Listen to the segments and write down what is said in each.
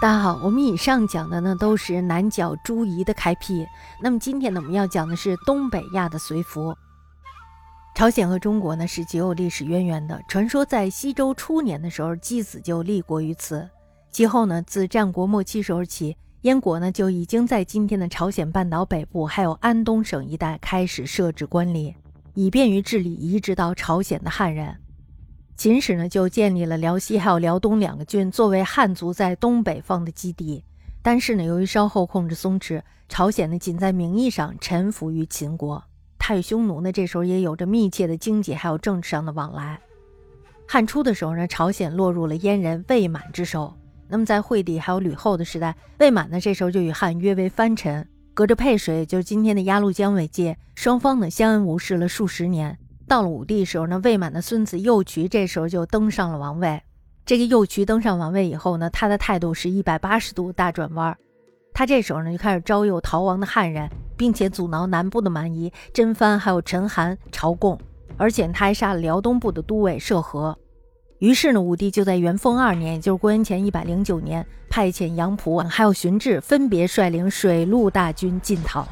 大家好，我们以上讲的呢都是南角诸夷的开辟。那么今天呢，我们要讲的是东北亚的随服。朝鲜和中国呢是极有历史渊源的。传说在西周初年的时候，箕子就立国于此。其后呢，自战国末期时候起，燕国呢就已经在今天的朝鲜半岛北部还有安东省一带开始设置官吏，以便于治理移植到朝鲜的汉人。秦始呢就建立了辽西还有辽东两个郡，作为汉族在东北方的基地。但是呢，由于稍后控制松弛，朝鲜呢仅在名义上臣服于秦国。他与匈奴呢这时候也有着密切的经济还有政治上的往来。汉初的时候呢，朝鲜落入了燕人魏满之手。那么在惠帝还有吕后的时代，魏满呢这时候就与汉约为藩臣，隔着沛水，就是今天的鸭绿江为界，双方呢相安无事了数十年。到了武帝时候呢，魏满的孙子右渠这时候就登上了王位。这个右渠登上王位以后呢，他的态度是一百八十度大转弯。他这时候呢就开始招诱逃亡的汉人，并且阻挠南部的蛮夷甄蕃还有陈韩朝贡，而且他还杀了辽东部的都尉涉和。于是呢，武帝就在元丰二年，也就是公元前一百零九年，派遣杨仆还有荀志分别率领水陆大军进讨，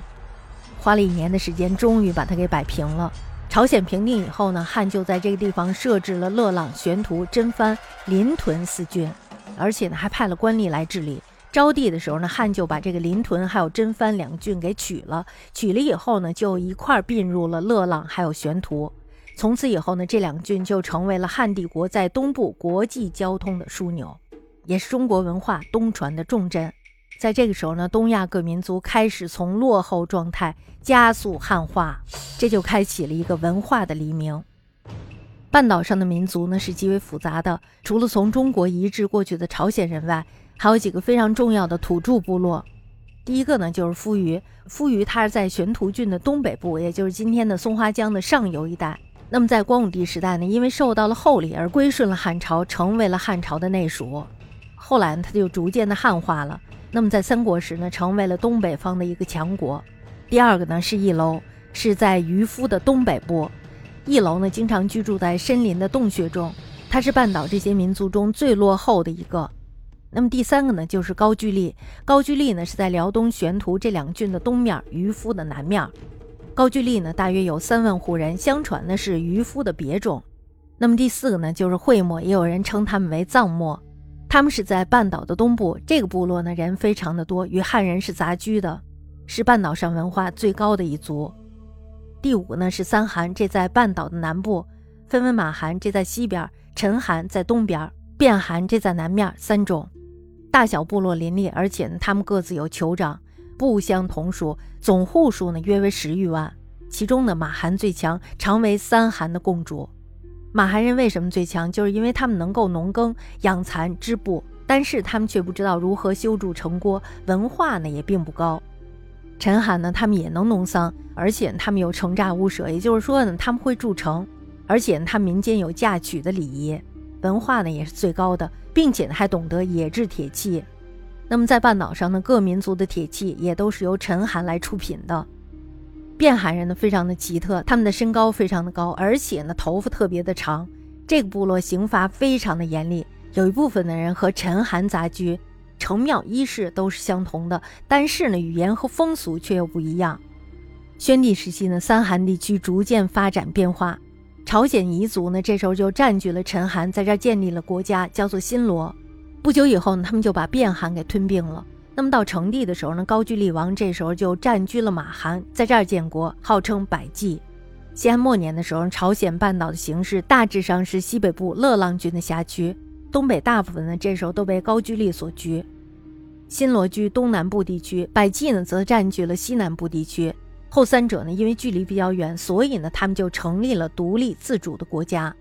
花了一年的时间，终于把他给摆平了。朝鲜平定以后呢，汉就在这个地方设置了乐浪、玄图、真蕃、临屯四郡，而且呢还派了官吏来治理。昭帝的时候呢，汉就把这个临屯还有真蕃两郡给取了，取了以后呢，就一块并入了乐浪还有玄图。从此以后呢，这两郡就成为了汉帝国在东部国际交通的枢纽，也是中国文化东传的重镇。在这个时候呢，东亚各民族开始从落后状态加速汉化，这就开启了一个文化的黎明。半岛上的民族呢是极为复杂的，除了从中国移植过去的朝鲜人外，还有几个非常重要的土著部落。第一个呢就是夫余，夫余它是在玄图郡的东北部，也就是今天的松花江的上游一带。那么在光武帝时代呢，因为受到了厚礼而归顺了汉朝，成为了汉朝的内属。后来呢，它就逐渐的汉化了。那么在三国时呢，成为了东北方的一个强国。第二个呢是翼楼，是在渔夫的东北部。翼楼呢经常居住在森林的洞穴中，它是半岛这些民族中最落后的一个。那么第三个呢就是高句丽，高句丽呢是在辽东玄图这两郡的东面，渔夫的南面。高句丽呢大约有三万户人，相传呢是渔夫的别种。那么第四个呢就是会墨，也有人称他们为藏墨。他们是在半岛的东部，这个部落呢人非常的多，与汉人是杂居的，是半岛上文化最高的一族。第五呢是三韩，这在半岛的南部；分为马韩，这在西边；陈韩在东边；卞韩这在南面。三种大小部落林立，而且呢他们各自有酋长，不相同属，总户数呢约为十余万。其中呢马韩最强，常为三韩的共主。马韩人为什么最强？就是因为他们能够农耕、养蚕、织布，但是他们却不知道如何修筑城郭，文化呢也并不高。陈韩呢，他们也能农桑，而且他们有城栅屋舍，也就是说呢，他们会筑城，而且他们民间有嫁娶的礼仪，文化呢也是最高的，并且呢还懂得冶制铁器。那么在半岛上呢，各民族的铁器也都是由陈韩来出品的。卞韩人呢，非常的奇特，他们的身高非常的高，而且呢，头发特别的长。这个部落刑罚非常的严厉，有一部分的人和陈韩杂居，城庙衣饰都是相同的，但是呢，语言和风俗却又不一样。宣帝时期呢，三韩地区逐渐发展变化，朝鲜彝族呢，这时候就占据了陈寒，在这儿建立了国家，叫做新罗。不久以后呢，他们就把卞韩给吞并了。那么到成帝的时候呢，高句丽王这时候就占据了马韩，在这儿建国，号称百济。西汉末年的时候，朝鲜半岛的形势大致上是西北部乐浪郡的辖区，东北大部分呢这时候都被高句丽所居。新罗居东南部地区，百济呢则占据了西南部地区。后三者呢因为距离比较远，所以呢他们就成立了独立自主的国家。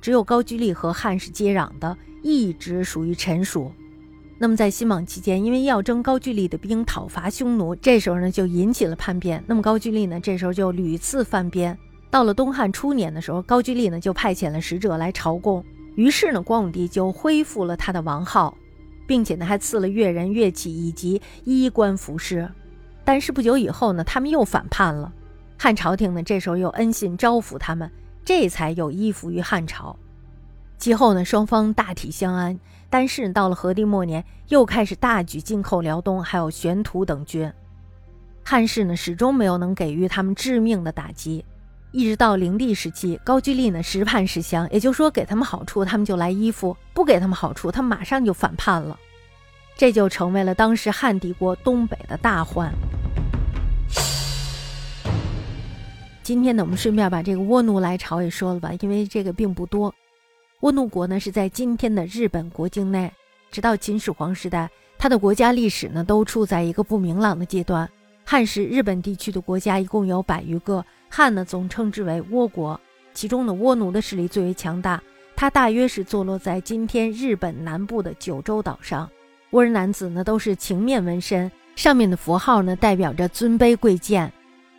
只有高句丽和汉是接壤的，一直属于陈属。那么在新莽期间，因为要征高句丽的兵讨伐匈奴，这时候呢就引起了叛变。那么高句丽呢这时候就屡次犯边。到了东汉初年的时候，高句丽呢就派遣了使者来朝贡。于是呢，光武帝就恢复了他的王号，并且呢还赐了乐人乐器以及衣冠服饰。但是不久以后呢，他们又反叛了。汉朝廷呢这时候又恩信招抚他们，这才有依附于汉朝。其后呢，双方大体相安。但是到了和帝末年，又开始大举进口辽东，还有玄土等军。汉室呢，始终没有能给予他们致命的打击。一直到灵帝时期，高句丽呢时叛时降，也就是说给他们好处，他们就来依附；不给他们好处，他马上就反叛了。这就成为了当时汉帝国东北的大患。今天呢，我们顺便把这个倭奴来朝也说了吧，因为这个并不多。倭奴国呢是在今天的日本国境内，直到秦始皇时代，它的国家历史呢都处在一个不明朗的阶段。汉时日本地区的国家一共有百余个。汉呢总称之为倭国，其中的倭奴的势力最为强大。它大约是坐落在今天日本南部的九州岛上。倭人男子呢都是情面纹身，上面的符号呢代表着尊卑贵贱。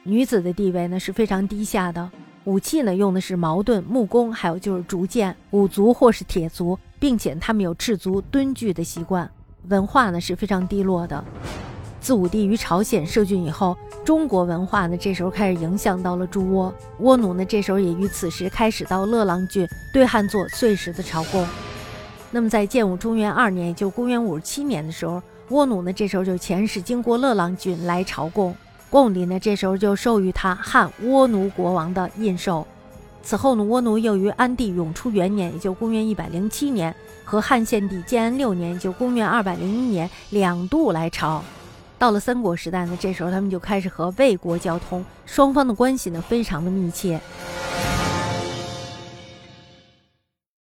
女子的地位呢是非常低下的。武器呢用的是矛盾、木弓，还有就是竹剑，五足或是铁足，并且他们有赤足蹲踞的习惯。文化呢是非常低落的。自武帝于朝鲜设郡以后，中国文化呢这时候开始影响到了诸倭，倭奴呢这时候也于此时开始到乐浪郡对汉做岁时的朝贡。那么在建武中元二年，也就公元五十七年的时候，倭奴呢这时候就遣使经过乐浪郡来朝贡，光武帝呢这时候就授予他汉倭奴国王的印绶。此后呢，倭奴又于安帝永初元年，也就公元一百零七年，和汉献帝建安六年，就公元二百零一年两度来朝。到了三国时代呢，这时候他们就开始和魏国交通，双方的关系呢非常的密切。